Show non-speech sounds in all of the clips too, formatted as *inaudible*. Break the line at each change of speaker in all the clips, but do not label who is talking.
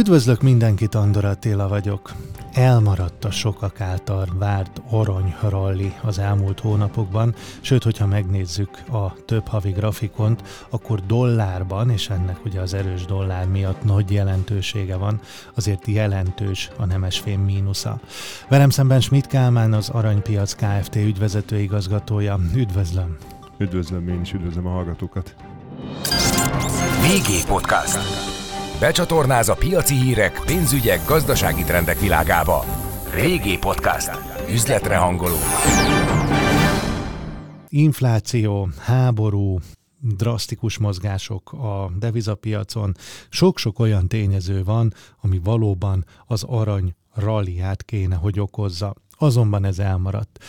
Üdvözlök mindenkit, Andor Attila vagyok. Elmaradt a sokak által várt arany ralli az elmúlt hónapokban, sőt, hogyha megnézzük a több havi grafikont, akkor dollárban, és ennek ugye az erős dollár miatt nagy jelentősége van, azért jelentős a nemesfém mínusza. Velem szemben Schmidt Kálmán, az Aranypiac Kft. ügyvezető igazgatója. Üdvözlöm!
Üdvözlöm én is, üdvözlöm a hallgatókat!
VG Podcast. Becsatornáz a piaci hírek, pénzügyek, gazdasági trendek világába. Régi Podcast. Üzletre hangoló.
Infláció, háború, drasztikus mozgások a devizapiacon. Sok-sok olyan tényező van, ami valóban az arany ralliát kéne, hogy okozza. Azonban ez elmaradt.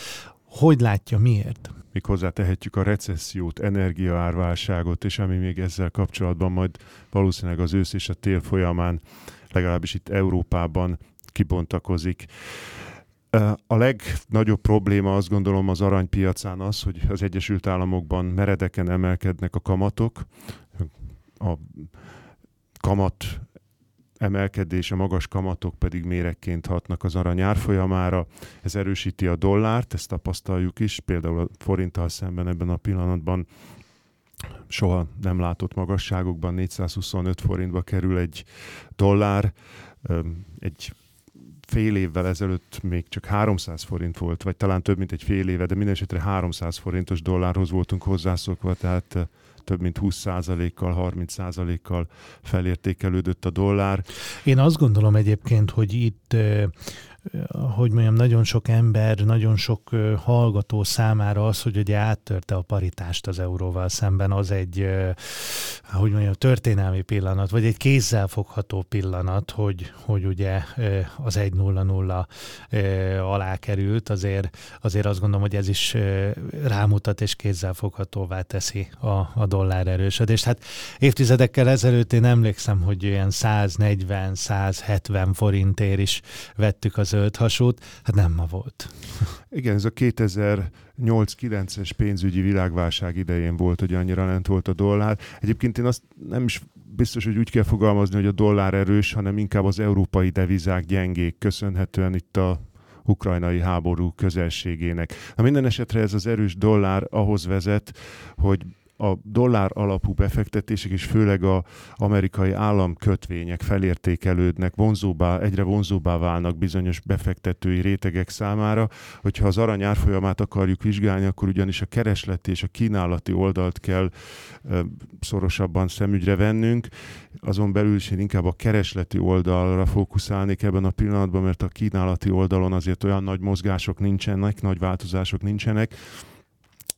Hogy látja, miért?
még hozzátehetjük a recessziót, energiaárválságot, és ami még ezzel kapcsolatban majd valószínűleg az ősz és a tél folyamán, legalábbis itt Európában kibontakozik. A legnagyobb probléma azt gondolom az aranypiacán az, hogy az Egyesült Államokban meredeken emelkednek a kamatok, a kamat emelkedés, a magas kamatok pedig méregként hatnak az arany árfolyamára. Ez erősíti a dollárt, ezt tapasztaljuk is, például a forinttal szemben ebben a pillanatban soha nem látott magasságokban 425 forintba kerül egy dollár, egy fél évvel ezelőtt még csak 300 forint volt, vagy talán több, mint egy fél éve, de minden esetre 300 forintos dollárhoz voltunk hozzászokva, tehát több mint 20%-kal, 30%-kal felértékelődött a dollár.
Én azt gondolom egyébként, hogy itt hogy mondjam, nagyon sok ember, nagyon sok hallgató számára az, hogy ugye áttörte a paritást az euróval szemben, az egy, hogy mondjam, történelmi pillanat, vagy egy kézzel fogható pillanat, hogy, hogy ugye az 1-0-0 alá került, azért, azért azt gondolom, hogy ez is rámutat és kézzel foghatóvá teszi a, a dollár erősödést. Hát évtizedekkel ezelőtt én emlékszem, hogy olyan 140-170 forintért is vettük az zöld hasút, hát nem ma volt.
Igen, ez a 2008-9-es pénzügyi világválság idején volt, hogy annyira lent volt a dollár. Egyébként én azt nem is biztos, hogy úgy kell fogalmazni, hogy a dollár erős, hanem inkább az európai devizák gyengék, köszönhetően itt a ukrajnai háború közelségének. Na minden esetre ez az erős dollár ahhoz vezet, hogy a dollár alapú befektetések és főleg a amerikai államkötvények felértékelődnek, vonzóbbá, egyre vonzóbbá válnak bizonyos befektetői rétegek számára. Hogyha az arany árfolyamát akarjuk vizsgálni, akkor ugyanis a keresleti és a kínálati oldalt kell szorosabban szemügyre vennünk. Azon belül is én inkább a keresleti oldalra fókuszálnék ebben a pillanatban, mert a kínálati oldalon azért olyan nagy mozgások nincsenek, nagy változások nincsenek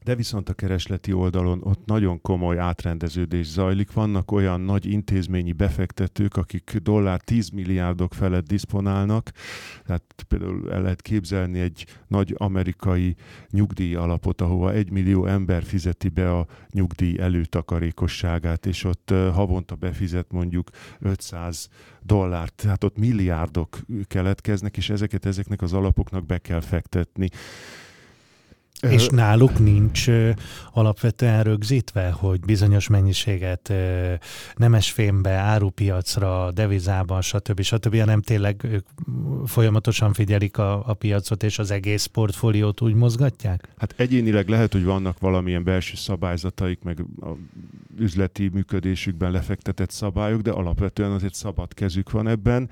de viszont a keresleti oldalon ott nagyon komoly átrendeződés zajlik. Vannak olyan nagy intézményi befektetők, akik dollár 10 milliárdok felett diszponálnak, tehát például el lehet képzelni egy nagy amerikai nyugdíj alapot, ahova egy millió ember fizeti be a nyugdíj előtakarékosságát, és ott havonta befizet mondjuk 500 dollárt, tehát ott milliárdok keletkeznek, és ezeket ezeknek az alapoknak be kell fektetni.
És náluk nincs alapvetően rögzítve, hogy bizonyos mennyiséget nemesfémbe, árupiacra, devizában, stb. stb. hanem tényleg ők folyamatosan figyelik a, a piacot, és az egész portfóliót úgy mozgatják?
Hát egyénileg lehet, hogy vannak valamilyen belső szabályzataik, meg a üzleti működésükben lefektetett szabályok, de alapvetően azért szabad kezük van ebben.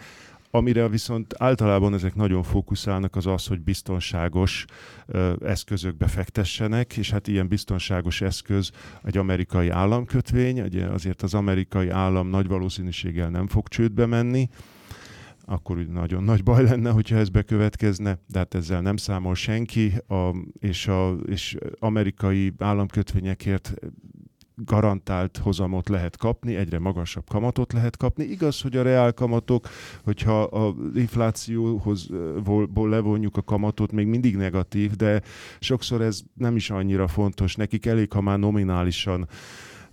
Amire viszont általában ezek nagyon fókuszálnak az az, hogy biztonságos ö, eszközökbe fektessenek, és hát ilyen biztonságos eszköz egy amerikai államkötvény, ugye azért az amerikai állam nagy valószínűséggel nem fog csődbe menni, akkor úgy nagyon nagy baj lenne, hogyha ez bekövetkezne, de hát ezzel nem számol senki, a, és, a, és amerikai államkötvényekért garantált hozamot lehet kapni, egyre magasabb kamatot lehet kapni. Igaz, hogy a reál kamatok, hogyha az inflációhoz levonjuk a kamatot, még mindig negatív, de sokszor ez nem is annyira fontos. Nekik elég, ha már nominálisan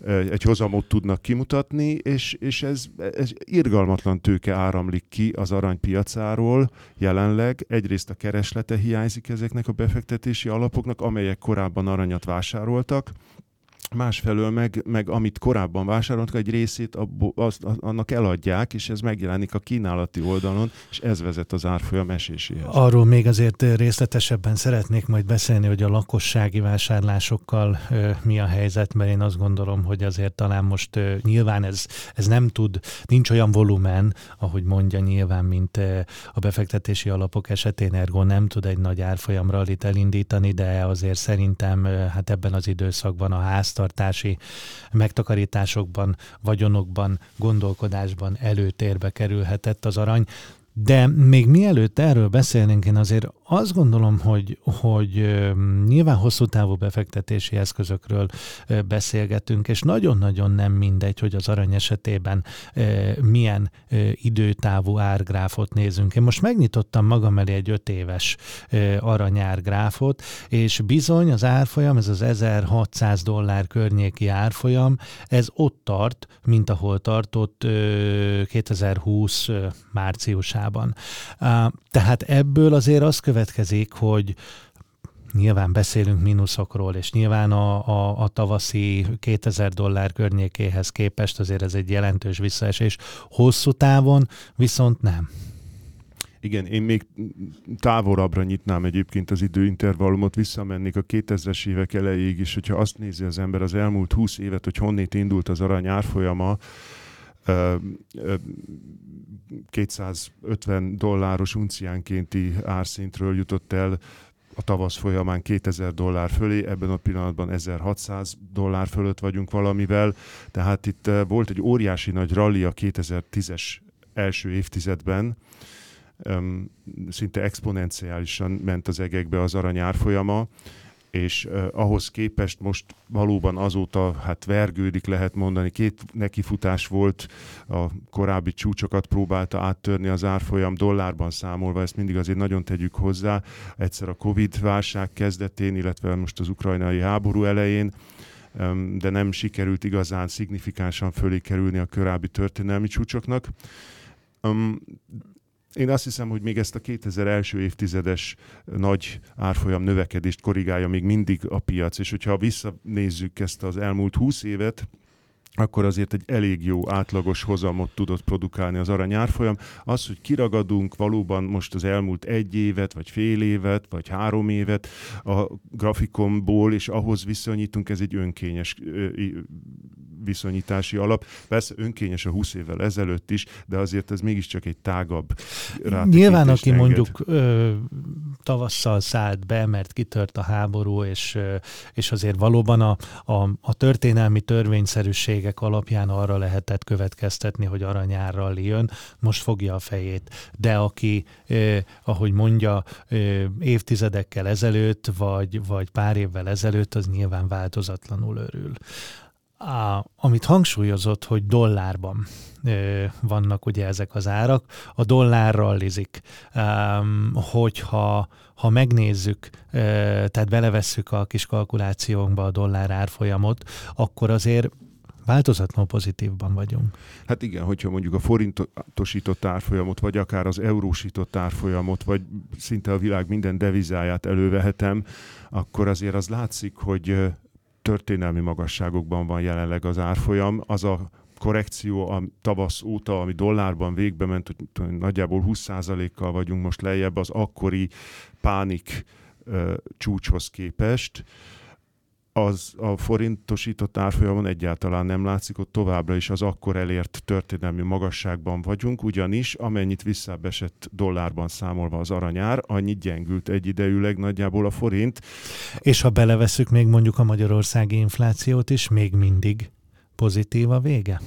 egy hozamot tudnak kimutatni, és, és ez, ez irgalmatlan tőke áramlik ki az aranypiacáról jelenleg. Egyrészt a kereslete hiányzik ezeknek a befektetési alapoknak, amelyek korábban aranyat vásároltak, másfelől meg, meg amit korábban vásároltak, egy részét abbo, azt, annak eladják, és ez megjelenik a kínálati oldalon, és ez vezet az árfolyam eséséhez.
Arról még azért részletesebben szeretnék majd beszélni, hogy a lakossági vásárlásokkal ö, mi a helyzet, mert én azt gondolom, hogy azért talán most ö, nyilván ez, ez nem tud, nincs olyan volumen, ahogy mondja nyilván, mint ö, a befektetési alapok esetén, ergo nem tud egy nagy árfolyamra elindítani, de azért szerintem ö, hát ebben az időszakban a ház háztartási megtakarításokban, vagyonokban, gondolkodásban előtérbe kerülhetett az arany. De még mielőtt erről beszélnénk, én azért azt gondolom, hogy, hogy nyilván hosszú távú befektetési eszközökről beszélgetünk, és nagyon-nagyon nem mindegy, hogy az arany esetében milyen időtávú árgráfot nézünk. Én most megnyitottam magam elé egy öt éves aranyárgráfot, és bizony az árfolyam, ez az 1600 dollár környéki árfolyam, ez ott tart, mint ahol tartott 2020 márciusában. Tehát ebből azért az követ következik, hogy nyilván beszélünk mínuszokról, és nyilván a, a, a tavaszi 2000 dollár környékéhez képest azért ez egy jelentős visszaesés. Hosszú távon viszont nem.
Igen, én még távolabbra nyitnám egyébként az időintervallumot, visszamennék a 2000-es évek elejéig is, hogyha azt nézi az ember az elmúlt 20 évet, hogy honnét indult az arany árfolyama, 250 dolláros unciánkénti árszintről jutott el a tavasz folyamán 2000 dollár fölé, ebben a pillanatban 1600 dollár fölött vagyunk valamivel, tehát itt volt egy óriási nagy rally a 2010-es első évtizedben, szinte exponenciálisan ment az egekbe az arany árfolyama, és uh, ahhoz képest most valóban azóta hát vergődik, lehet mondani. Két nekifutás volt, a korábbi csúcsokat próbálta áttörni az árfolyam dollárban számolva, ezt mindig azért nagyon tegyük hozzá. Egyszer a Covid válság kezdetén, illetve most az ukrajnai háború elején, de nem sikerült igazán szignifikánsan fölé kerülni a korábbi történelmi csúcsoknak. Én azt hiszem, hogy még ezt a 2000 első évtizedes nagy árfolyam növekedést korrigálja még mindig a piac, és hogyha visszanézzük ezt az elmúlt 20 évet, akkor azért egy elég jó átlagos hozamot tudott produkálni az aranyárfolyam. Az, hogy kiragadunk valóban most az elmúlt egy évet, vagy fél évet, vagy három évet a grafikomból, és ahhoz viszonyítunk, ez egy önkényes viszonyítási alap. Persze önkényes a 20 évvel ezelőtt is, de azért ez mégiscsak egy tágabb
Nyilván, aki enged. mondjuk ö, tavasszal szállt be, mert kitört a háború, és, ö, és azért valóban a, a, a történelmi törvényszerűségek alapján arra lehetett következtetni, hogy aranyárral jön, most fogja a fejét. De aki, ö, ahogy mondja, ö, évtizedekkel ezelőtt, vagy, vagy pár évvel ezelőtt, az nyilván változatlanul örül. A, amit hangsúlyozott, hogy dollárban ö, vannak ugye ezek az árak, a dollár rallizik. Um, hogyha ha megnézzük, ö, tehát belevesszük a kis kalkulációnkba a dollár árfolyamot, akkor azért változatlanul pozitívban vagyunk.
Hát igen, hogyha mondjuk a forintosított árfolyamot, vagy akár az eurósított árfolyamot, vagy szinte a világ minden devizáját elővehetem, akkor azért az látszik, hogy történelmi magasságokban van jelenleg az árfolyam. Az a korrekció a tavasz óta, ami dollárban végbe ment, hogy nagyjából 20%-kal vagyunk most lejjebb az akkori pánik ö, csúcshoz képest az a forintosított árfolyamon egyáltalán nem látszik, ott továbbra is az akkor elért történelmi magasságban vagyunk, ugyanis amennyit visszabesett dollárban számolva az aranyár, annyit gyengült egyidejűleg nagyjából a forint.
És ha beleveszük még mondjuk a magyarországi inflációt is, még mindig pozitív a vége?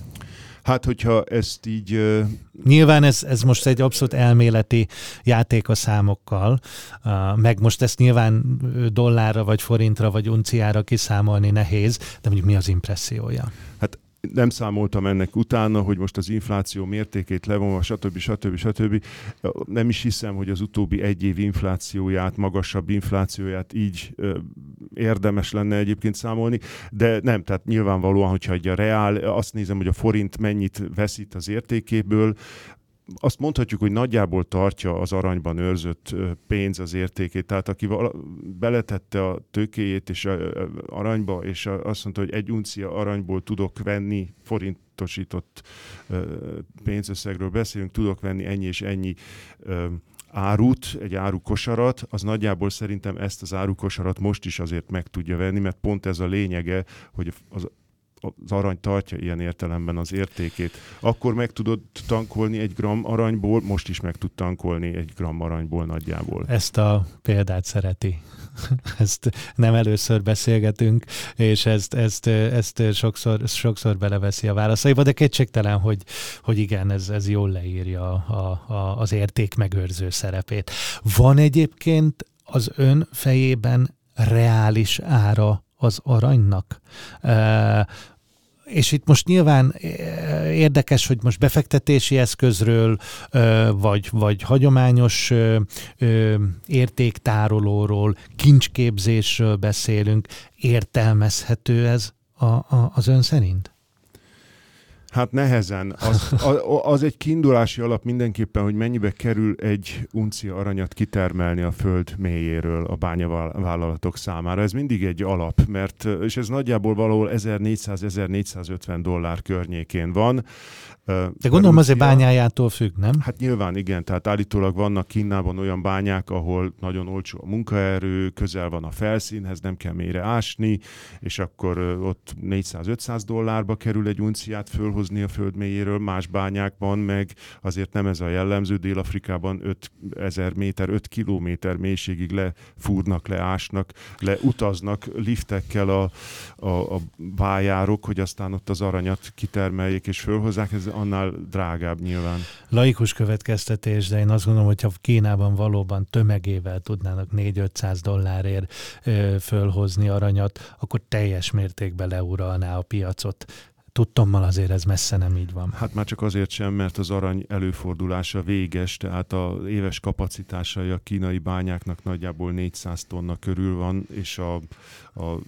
Hát, hogyha ezt így... Uh...
Nyilván ez, ez most egy abszolút elméleti játék a számokkal, uh, meg most ezt nyilván dollárra, vagy forintra, vagy unciára kiszámolni nehéz, de mondjuk mi az impressziója?
Hát nem számoltam ennek utána, hogy most az infláció mértékét levonva, stb. stb. stb. Nem is hiszem, hogy az utóbbi egy év inflációját, magasabb inflációját így érdemes lenne egyébként számolni, de nem, tehát nyilvánvalóan, hogyha egy a reál, azt nézem, hogy a forint mennyit veszít az értékéből, azt mondhatjuk, hogy nagyjából tartja az aranyban őrzött pénz az értékét. Tehát aki beletette a tőkéjét és a aranyba, és azt mondta, hogy egy uncia aranyból tudok venni forintosított pénzösszegről beszélünk, tudok venni ennyi és ennyi árut, egy árukosarat, az nagyjából szerintem ezt az árukosarat most is azért meg tudja venni, mert pont ez a lényege, hogy az az arany tartja ilyen értelemben az értékét. Akkor meg tudod tankolni egy gram aranyból, most is meg tud tankolni egy gram aranyból nagyjából.
Ezt a példát szereti. *laughs* ezt nem először beszélgetünk, és ezt, ezt, ezt sokszor, sokszor beleveszi a válaszaiba, de kétségtelen, hogy, hogy igen, ez, ez jól leírja a, a, az érték megőrző szerepét. Van egyébként az ön fejében reális ára az aranynak? És itt most nyilván eh, érdekes, hogy most befektetési eszközről, vagy, vagy hagyományos értéktárolóról, kincsképzésről beszélünk. Értelmezhető ez a, a, az ön szerint?
Hát nehezen. Az, az egy kiindulási alap mindenképpen, hogy mennyibe kerül egy uncia aranyat kitermelni a föld mélyéről a bányavállalatok számára. Ez mindig egy alap, mert, és ez nagyjából valahol 1400-1450 dollár környékén van.
De gondolom azért bányájától függ, nem?
Hát nyilván igen, tehát állítólag vannak Kínában olyan bányák, ahol nagyon olcsó a munkaerő, közel van a felszínhez, nem kell mélyre ásni, és akkor ott 400-500 dollárba kerül egy unciát fölhozni a föld mélyéről, más bányákban meg azért nem ez a jellemző, Dél-Afrikában 5000 méter, 5 kilométer mélységig lefúrnak, leásnak, leutaznak liftekkel a, a, a bájárok, hogy aztán ott az aranyat kitermeljék és fölhozzák. Ez annál drágább nyilván.
Laikus következtetés, de én azt gondolom, hogyha Kínában valóban tömegével tudnának 4-500 dollárért ö, fölhozni aranyat, akkor teljes mértékben leuralná a piacot. Tudtommal azért ez messze nem így van.
Hát már csak azért sem, mert az arany előfordulása véges, tehát a éves kapacitásai a kínai bányáknak nagyjából 400 tonna körül van, és a, a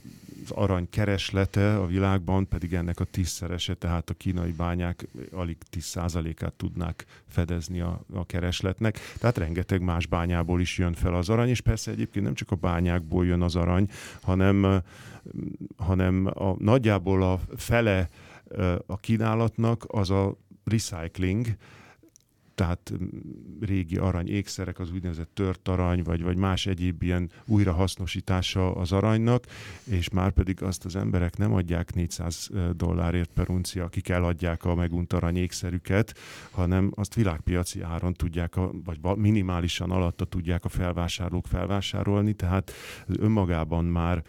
arany kereslete a világban pedig ennek a tízszerese, tehát a kínai bányák alig 10%-át tudnák fedezni a, a keresletnek. Tehát rengeteg más bányából is jön fel az arany, és persze egyébként nem csak a bányákból jön az arany, hanem, hanem a, nagyjából a fele a kínálatnak az a recycling, tehát mm, régi arany ékszerek, az úgynevezett tört arany, vagy, vagy más egyéb ilyen újrahasznosítása az aranynak, és már pedig azt az emberek nem adják 400 dollárért per uncia, akik eladják a megunt arany ékszerüket, hanem azt világpiaci áron tudják, a, vagy minimálisan alatta tudják a felvásárlók felvásárolni, tehát önmagában már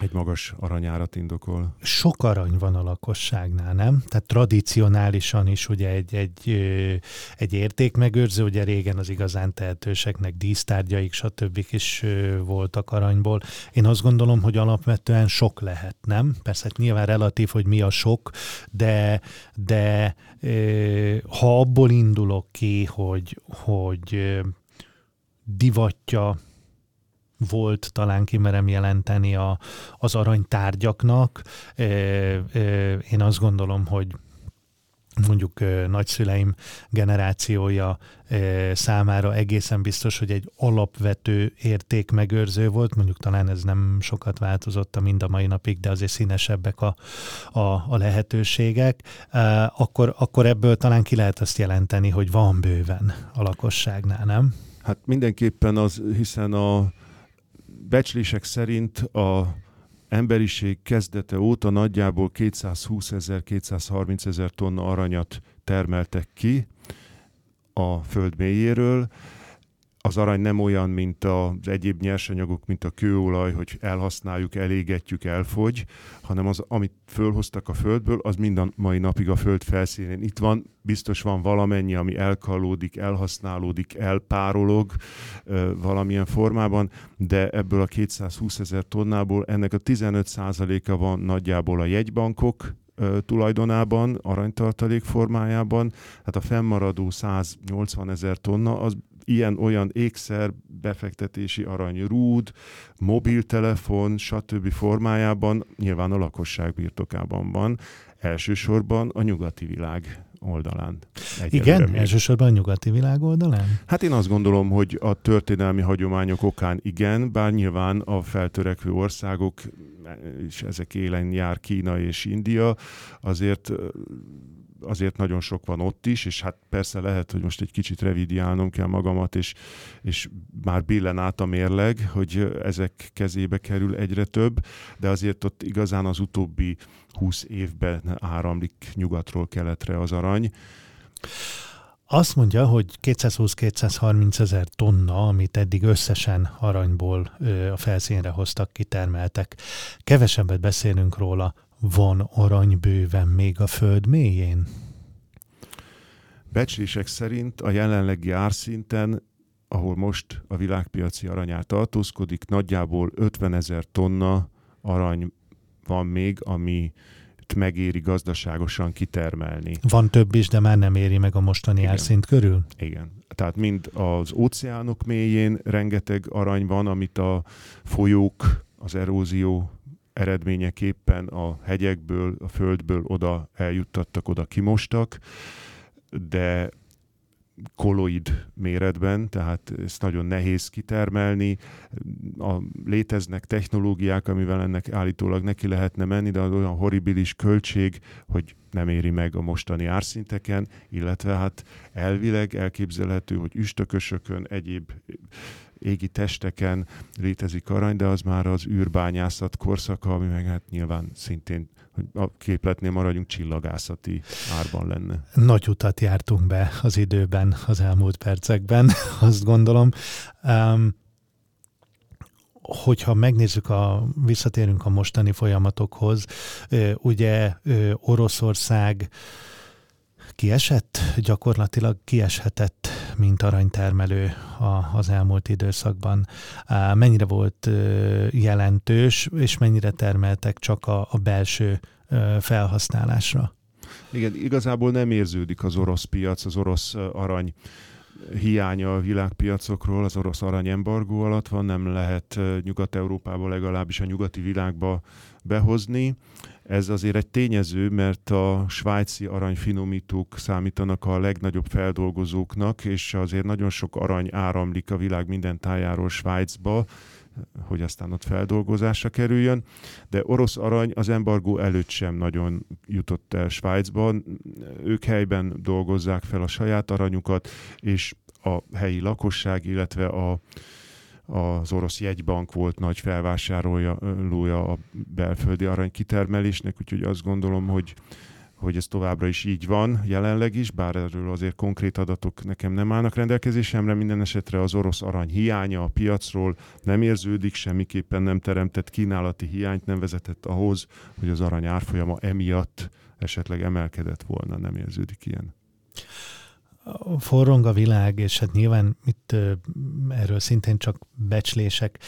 egy magas aranyárat indokol.
Sok arany van a lakosságnál, nem? Tehát tradicionálisan is ugye egy, egy, egy értékmegőrző, ugye régen az igazán tehetőseknek dísztárgyaik, stb. is voltak aranyból. Én azt gondolom, hogy alapvetően sok lehet, nem? Persze hát nyilván relatív, hogy mi a sok, de, de ha abból indulok ki, hogy, hogy divatja volt, talán kimerem jelenteni a, az aranytárgyaknak. Én azt gondolom, hogy mondjuk nagyszüleim generációja számára egészen biztos, hogy egy alapvető érték megőrző volt, mondjuk talán ez nem sokat változott a mind a mai napig, de azért színesebbek a, a, a lehetőségek, akkor, akkor ebből talán ki lehet azt jelenteni, hogy van bőven a lakosságnál, nem?
Hát mindenképpen az, hiszen a becslések szerint a emberiség kezdete óta nagyjából 220 ezer, 230 ezer tonna aranyat termeltek ki a föld mélyéről, az arany nem olyan, mint az egyéb nyersanyagok, mint a kőolaj, hogy elhasználjuk, elégetjük, elfogy, hanem az, amit fölhoztak a földből, az minden mai napig a föld felszínén itt van. Biztos van valamennyi, ami elkalódik, elhasználódik, elpárolog valamilyen formában, de ebből a 220 ezer tonnából ennek a 15%-a van nagyjából a jegybankok tulajdonában, aranytartalék formájában, hát a fennmaradó 180 ezer tonna, az ilyen-olyan ékszer, befektetési arany rúd, mobiltelefon, stb. formájában nyilván a lakosság birtokában van, elsősorban a nyugati világ oldalán.
Igen, még. elsősorban a nyugati világ oldalán?
Hát én azt gondolom, hogy a történelmi hagyományok okán igen, bár nyilván a feltörekvő országok, és ezek élen jár Kína és India, azért azért nagyon sok van ott is, és hát persze lehet, hogy most egy kicsit revidiálnom kell magamat, és, és már billen át a mérleg, hogy ezek kezébe kerül egyre több, de azért ott igazán az utóbbi 20 évben áramlik nyugatról keletre az arany.
Azt mondja, hogy 220-230 ezer tonna, amit eddig összesen aranyból ö, a felszínre hoztak, kitermeltek. Kevesebbet beszélünk róla, van arany bőven még a föld mélyén?
Becslések szerint a jelenlegi árszinten, ahol most a világpiaci aranyár tartózkodik, nagyjából 50 ezer tonna arany van még, ami megéri gazdaságosan kitermelni.
Van több is, de már nem éri meg a mostani Igen. árszint körül?
Igen. Tehát mind az óceánok mélyén rengeteg arany van, amit a folyók, az erózió eredményeképpen a hegyekből, a földből oda eljuttattak, oda kimostak, de koloid méretben, tehát ezt nagyon nehéz kitermelni. A, léteznek technológiák, amivel ennek állítólag neki lehetne menni, de az olyan horribilis költség, hogy nem éri meg a mostani árszinteken, illetve hát elvileg elképzelhető, hogy üstökösökön, egyéb égi testeken létezik arany, de az már az űrbányászat korszaka, ami meg hát nyilván szintén hogy a képletnél maradjunk csillagászati árban lenne.
Nagy utat jártunk be az időben, az elmúlt percekben, *laughs* azt gondolom. Um, hogyha megnézzük, a, visszatérünk a mostani folyamatokhoz, ugye Oroszország kiesett, gyakorlatilag kieshetett, mint aranytermelő a, az elmúlt időszakban. Mennyire volt jelentős, és mennyire termeltek csak a, a belső felhasználásra?
Igen, igazából nem érződik az orosz piac, az orosz arany hiánya a világpiacokról, az orosz aranyembargó alatt van, nem lehet Nyugat-Európába, legalábbis a nyugati világba behozni. Ez azért egy tényező, mert a svájci aranyfinomítók számítanak a legnagyobb feldolgozóknak, és azért nagyon sok arany áramlik a világ minden tájáról Svájcba, hogy aztán ott feldolgozásra kerüljön, de orosz arany az embargó előtt sem nagyon jutott el Svájcba. Ők helyben dolgozzák fel a saját aranyukat, és a helyi lakosság, illetve a, az orosz jegybank volt nagy felvásárolója a belföldi aranykitermelésnek, úgyhogy azt gondolom, hogy hogy ez továbbra is így van, jelenleg is, bár erről azért konkrét adatok nekem nem állnak rendelkezésemre, minden esetre az orosz arany hiánya a piacról nem érződik, semmiképpen nem teremtett kínálati hiányt, nem vezetett ahhoz, hogy az arany árfolyama emiatt esetleg emelkedett volna, nem érződik ilyen
forrong a világ, és hát nyilván itt erről szintén csak becslések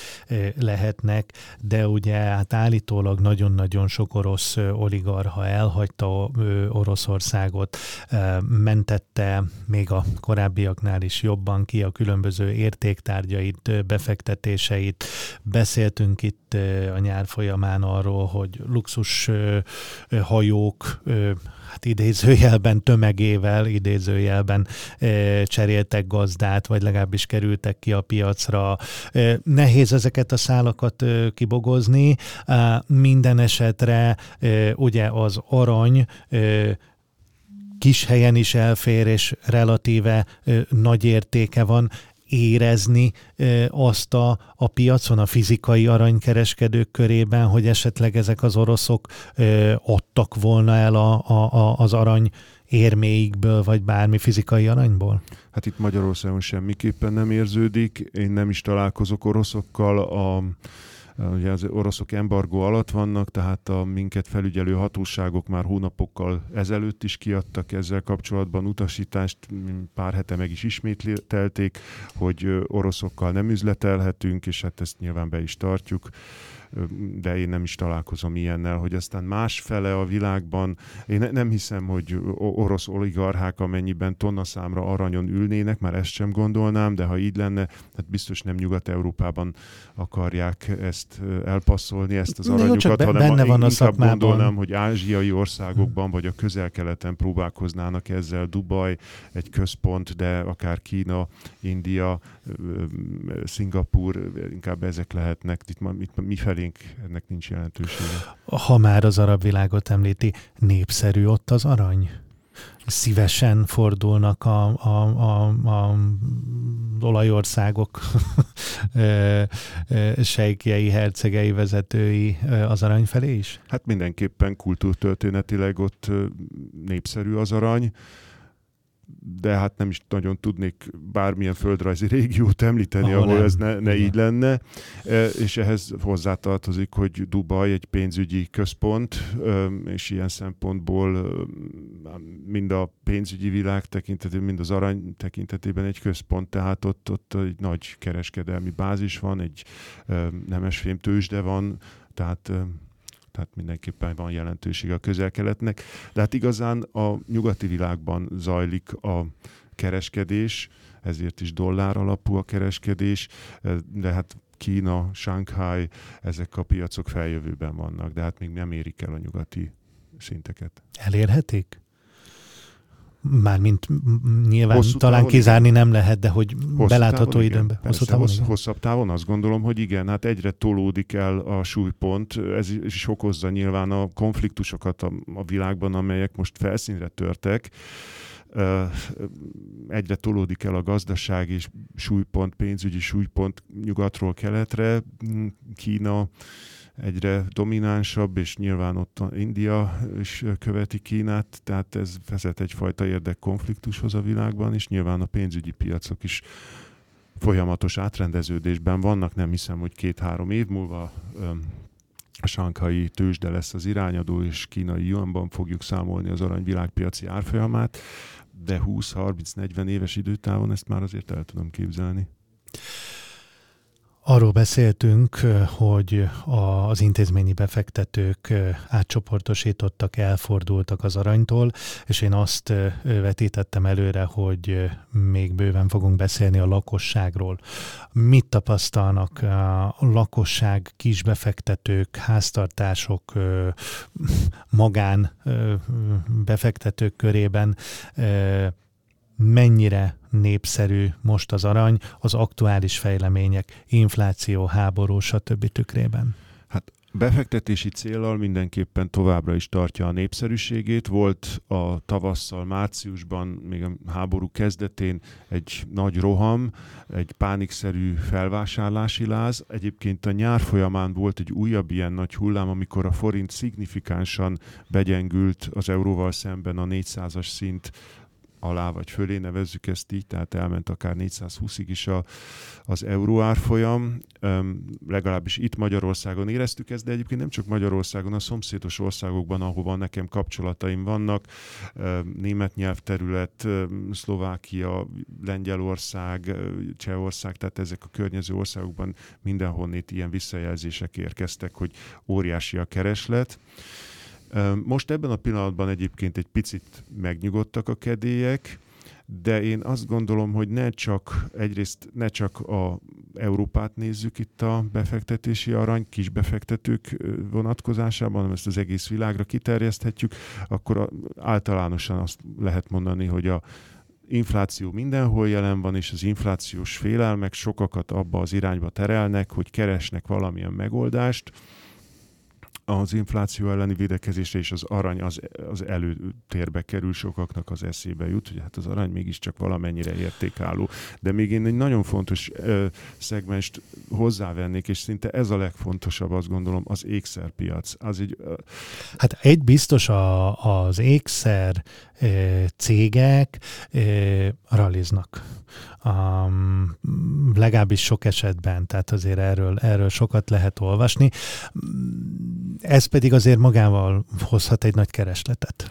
lehetnek, de ugye hát állítólag nagyon-nagyon sok orosz oligarha elhagyta Oroszországot, mentette még a korábbiaknál is jobban ki a különböző értéktárgyait, befektetéseit. Beszéltünk itt a nyár folyamán arról, hogy luxus hajók hát idézőjelben tömegével, idézőjelben e, cseréltek gazdát, vagy legalábbis kerültek ki a piacra. E, nehéz ezeket a szálakat e, kibogozni. Minden esetre ugye az arany kis helyen is elfér, és relatíve ö, nagy értéke van érezni azt a, a piacon, a fizikai aranykereskedők körében, hogy esetleg ezek az oroszok adtak volna el a, a, a, az arany érméikből, vagy bármi fizikai aranyból?
Hát itt Magyarországon semmiképpen nem érződik. Én nem is találkozok oroszokkal. A, Ugye az oroszok embargó alatt vannak, tehát a minket felügyelő hatóságok már hónapokkal ezelőtt is kiadtak ezzel kapcsolatban utasítást, pár hete meg is ismételték, hogy oroszokkal nem üzletelhetünk, és hát ezt nyilván be is tartjuk de én nem is találkozom ilyennel, hogy aztán más fele a világban, én nem hiszem, hogy orosz oligarchák amennyiben tonna számra aranyon ülnének, már ezt sem gondolnám, de ha így lenne, hát biztos nem Nyugat-Európában akarják ezt elpasszolni, ezt az aranyukat, Jó, hanem benne van a szakmában. gondolnám, hogy ázsiai országokban, vagy a közel-keleten próbálkoznának ezzel, Dubaj egy központ, de akár Kína, India, Szingapur, inkább ezek lehetnek, itt, itt mi felénk ennek nincs jelentősége.
Ha már az arab világot említi, népszerű ott az arany? szívesen fordulnak a, a, a, a olajországok *laughs* sejkjei, hercegei, vezetői az arany felé is?
Hát mindenképpen kultúrtörténetileg ott népszerű az arany de hát nem is nagyon tudnék bármilyen földrajzi régiót említeni, ahol, ahol ez ne, ne így lenne, e, és ehhez hozzátartozik, hogy Dubaj egy pénzügyi központ, és ilyen szempontból mind a pénzügyi világ tekintetében, mind az arany tekintetében egy központ, tehát ott, ott egy nagy kereskedelmi bázis van, egy nemesfém tőzsde van, tehát tehát mindenképpen van jelentősége a közel-keletnek. De hát igazán a nyugati világban zajlik a kereskedés, ezért is dollár alapú a kereskedés, de hát Kína, Shanghai, ezek a piacok feljövőben vannak, de hát még nem érik el a nyugati szinteket.
Elérhetik? Mármint nyilván hosszú talán távon, kizárni igen. nem lehet, de hogy belátható időben.
Hosszú távon, hossz, hosszabb távon azt gondolom, hogy igen, hát egyre tolódik el a súlypont, ez is okozza nyilván a konfliktusokat a, a világban, amelyek most felszínre törtek. Egyre tolódik el a gazdaság és súlypont, pénzügyi súlypont nyugatról keletre. Kína egyre dominánsabb, és nyilván ott India is követi Kínát, tehát ez vezet egyfajta érdekkonfliktushoz a világban, és nyilván a pénzügyi piacok is folyamatos átrendeződésben vannak, nem hiszem, hogy két-három év múlva a sankai tőzsde lesz az irányadó, és kínai yuanban fogjuk számolni az arany világpiaci árfolyamát, de 20-30-40 éves időtávon ezt már azért el tudom képzelni.
Arról beszéltünk, hogy az intézményi befektetők átcsoportosítottak, elfordultak az aranytól, és én azt vetítettem előre, hogy még bőven fogunk beszélni a lakosságról. Mit tapasztalnak a lakosság, kisbefektetők, háztartások, magán befektetők körében mennyire népszerű most az arany az aktuális fejlemények, infláció, háború, stb. tükrében?
Hát befektetési célral mindenképpen továbbra is tartja a népszerűségét. Volt a tavasszal, márciusban, még a háború kezdetén egy nagy roham, egy pánikszerű felvásárlási láz. Egyébként a nyár folyamán volt egy újabb ilyen nagy hullám, amikor a forint szignifikánsan begyengült az euróval szemben a 400-as szint alá vagy fölé, nevezzük ezt így, tehát elment akár 420-ig is a, az euró árfolyam. Um, legalábbis itt Magyarországon éreztük ezt, de egyébként nem csak Magyarországon, a szomszédos országokban, ahova nekem kapcsolataim vannak, um, német nyelvterület, um, Szlovákia, Lengyelország, Csehország, tehát ezek a környező országokban mindenhonnét ilyen visszajelzések érkeztek, hogy óriási a kereslet. Most ebben a pillanatban egyébként egy picit megnyugodtak a kedélyek, de én azt gondolom, hogy ne csak egyrészt ne csak a Európát nézzük itt a befektetési arany, kis befektetők vonatkozásában, hanem ezt az egész világra kiterjeszthetjük, akkor általánosan azt lehet mondani, hogy a infláció mindenhol jelen van, és az inflációs félelmek sokakat abba az irányba terelnek, hogy keresnek valamilyen megoldást, az infláció elleni védekezésre és az arany az, az előtérbe kerül, sokaknak az eszébe jut, hogy hát az arany mégiscsak valamennyire értékálló. De még én egy nagyon fontos ö, szegmest hozzávennék, és szinte ez a legfontosabb, azt gondolom, az ékszerpiac. Az egy, ö...
Hát egy biztos a, az ékszer ö, cégek ö, raliznak. Um, legalábbis sok esetben, tehát azért erről, erről sokat lehet olvasni ez pedig azért magával hozhat egy nagy keresletet.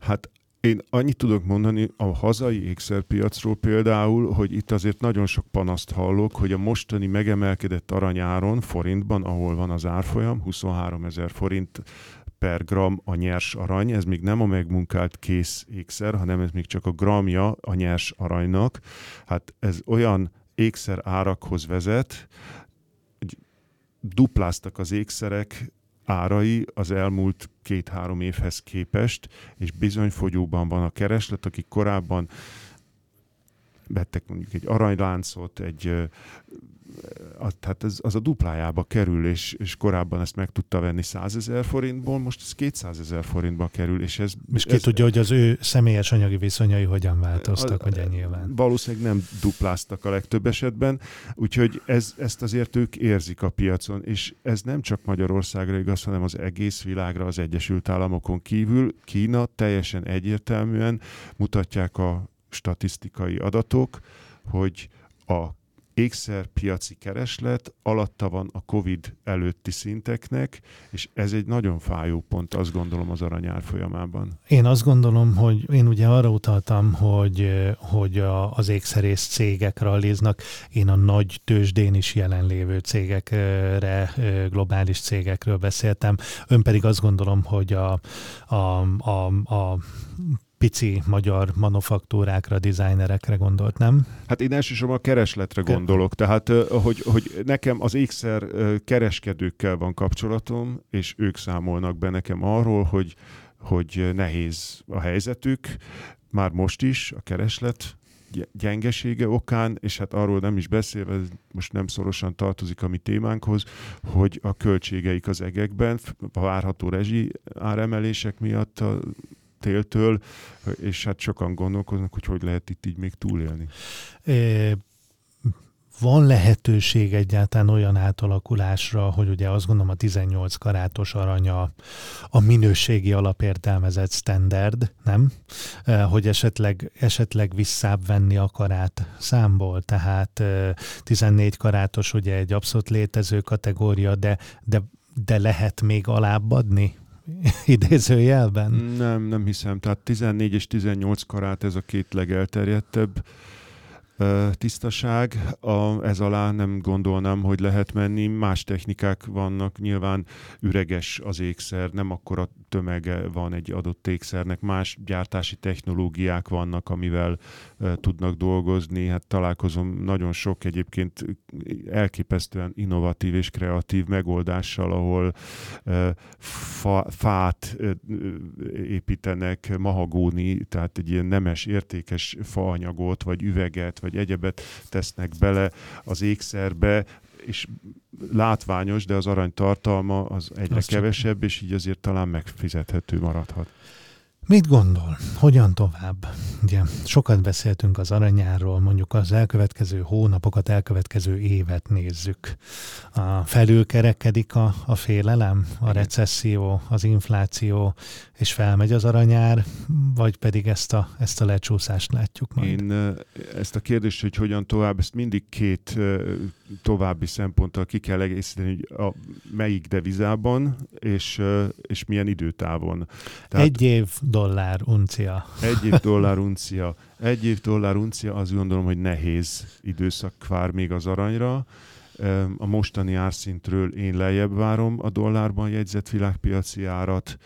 Hát Én annyit tudok mondani a hazai ékszerpiacról például, hogy itt azért nagyon sok panaszt hallok, hogy a mostani megemelkedett aranyáron forintban, ahol van az árfolyam, 23 ezer forint per gram a nyers arany, ez még nem a megmunkált kész ékszer, hanem ez még csak a gramja a nyers aranynak. Hát ez olyan ékszer árakhoz vezet, hogy dupláztak az ékszerek árai az elmúlt két-három évhez képest, és bizony fogyóban van a kereslet, akik korábban vettek mondjuk egy aranyláncot, egy az, tehát ez, az a duplájába kerül, és, és korábban ezt meg tudta venni 100 ezer forintból, most ez 200 ezer forintba kerül, és ez...
És ki ez, tudja, hogy az ő személyes anyagi viszonyai hogyan változtak, hogy nyilván.
Valószínűleg nem dupláztak a legtöbb esetben, úgyhogy ez, ezt azért ők érzik a piacon, és ez nem csak Magyarországra igaz, hanem az egész világra, az Egyesült Államokon kívül. Kína teljesen egyértelműen mutatják a statisztikai adatok, hogy a ékszerpiaci kereslet alatta van a COVID előtti szinteknek, és ez egy nagyon fájó pont, azt gondolom az aranyár folyamában.
Én azt gondolom, hogy én ugye arra utaltam, hogy, hogy a, az ékszerész cégek ralliznak, én a nagy tőzsdén is jelenlévő cégekre, globális cégekről beszéltem. Ön pedig azt gondolom, hogy a, a, a, a pici magyar manufaktúrákra, designerekre gondolt, nem?
Hát én elsősorban a keresletre gondolok. Tehát, hogy, hogy nekem az ékszer kereskedőkkel van kapcsolatom, és ők számolnak be nekem arról, hogy, hogy nehéz a helyzetük, már most is a kereslet gyengesége okán, és hát arról nem is beszélve, ez most nem szorosan tartozik a mi témánkhoz, hogy a költségeik az egekben, a várható rezsi áremelések miatt a téltől, és hát sokan gondolkoznak, hogy hogy lehet itt így még túlélni. É,
van lehetőség egyáltalán olyan átalakulásra, hogy ugye azt gondolom a 18 karátos aranya a minőségi alapértelmezett standard, nem? Hogy esetleg, esetleg visszább venni a karát számból, tehát 14 karátos ugye egy abszolút létező kategória, de, de, de lehet még alább adni? *laughs* idézőjelben?
Nem, nem hiszem. Tehát 14 és 18 karát ez a két legelterjedtebb tisztaság. A, ez alá nem gondolnám, hogy lehet menni. Más technikák vannak, nyilván üreges az ékszer, nem akkora tömege van egy adott ékszernek, más gyártási technológiák vannak, amivel uh, tudnak dolgozni. Hát találkozom nagyon sok egyébként elképesztően innovatív és kreatív megoldással, ahol uh, fa, fát uh, építenek, mahagóni, tehát egy ilyen nemes, értékes faanyagot, vagy üveget, vagy egyebet tesznek bele az ékszerbe, és látványos, de az arany tartalma az egyre Azt kevesebb, és így azért talán megfizethető maradhat.
Mit gondol? Hogyan tovább? Ugye sokat beszéltünk az aranyáról, mondjuk az elkövetkező hónapokat, elkövetkező évet nézzük. A felülkerekedik a, a félelem, a recesszió, az infláció, és felmegy az aranyár, vagy pedig ezt a, ezt a lecsúszást látjuk majd?
Én ezt a kérdést, hogy hogyan tovább, ezt mindig két további szemponttal ki kell egészíteni, hogy a melyik devizában, és, és milyen időtávon.
Tehát egy év dollár uncia.
Egy év *laughs* dollár uncia. Egy év dollár uncia, azt gondolom, hogy nehéz időszak vár még az aranyra. A mostani árszintről én lejjebb várom a dollárban jegyzett világpiaci árat.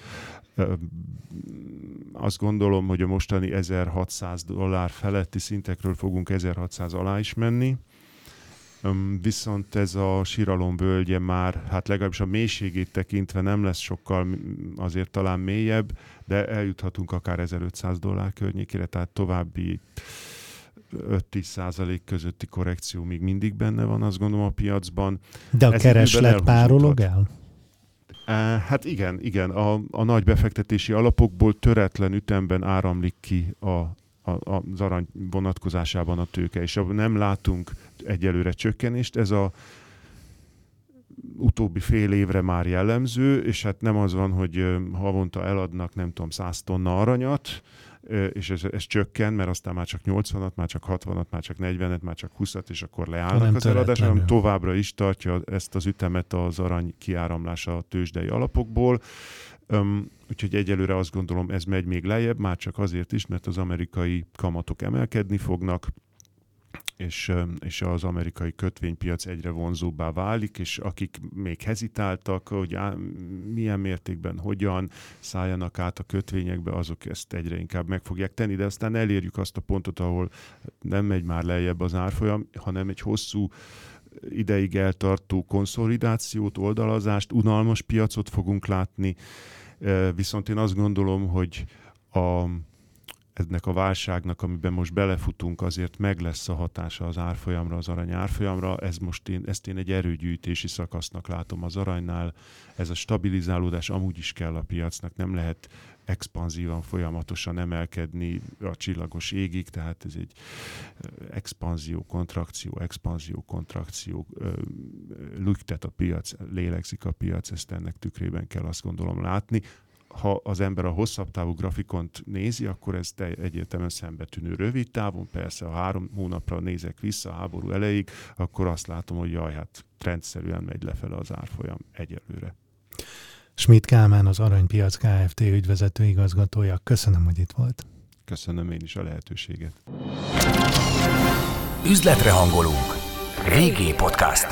Azt gondolom, hogy a mostani 1600 dollár feletti szintekről fogunk 1600 alá is menni Viszont ez a síralom völgye már, hát legalábbis a mélységét tekintve nem lesz sokkal azért talán mélyebb, de eljuthatunk akár 1500 dollár környékére, tehát további 5-10 százalék közötti korrekció még mindig benne van, azt gondolom a piacban.
De a Ez kereslet párolog el?
Hát igen, igen. A, a nagy befektetési alapokból töretlen ütemben áramlik ki a, az arany vonatkozásában a tőke, és nem látunk egyelőre csökkenést. Ez a utóbbi fél évre már jellemző, és hát nem az van, hogy havonta eladnak, nem tudom, 100 tonna aranyat, és ez, ez csökken, mert aztán már csak 80-at, már csak 60-at, már csak 40-et, már csak 20-at, és akkor leállnak nem az eladás, hanem továbbra is tartja ezt az ütemet az arany kiáramlása a tőzsdei alapokból Um, úgyhogy egyelőre azt gondolom, ez megy még lejjebb, már csak azért is, mert az amerikai kamatok emelkedni fognak, és, és az amerikai kötvénypiac egyre vonzóbbá válik, és akik még hezitáltak, hogy á, milyen mértékben, hogyan szálljanak át a kötvényekbe, azok ezt egyre inkább meg fogják tenni, de aztán elérjük azt a pontot, ahol nem megy már lejjebb az árfolyam, hanem egy hosszú ideig eltartó konszolidációt, oldalazást, unalmas piacot fogunk látni, viszont én azt gondolom, hogy a ennek a válságnak, amiben most belefutunk, azért meg lesz a hatása az árfolyamra, az arany árfolyamra. Ez most én, ezt én egy erőgyűjtési szakasznak látom az aranynál. Ez a stabilizálódás amúgy is kell a piacnak, nem lehet expanzívan, folyamatosan emelkedni a csillagos égig, tehát ez egy expanzió, kontrakció, expanzió, kontrakció, lüktet a piac, lélegzik a piac, ezt ennek tükrében kell azt gondolom látni ha az ember a hosszabb távú grafikont nézi, akkor ez egyértelműen szembetűnő. Rövid távon persze, ha három hónapra nézek vissza a háború elejéig, akkor azt látom, hogy jaj, hát rendszerűen megy lefele az árfolyam egyelőre.
Schmidt Kálmán, az Aranypiac Kft. ügyvezető igazgatója. Köszönöm, hogy itt volt.
Köszönöm én is a lehetőséget.
Üzletre hangolunk. Régi podcast.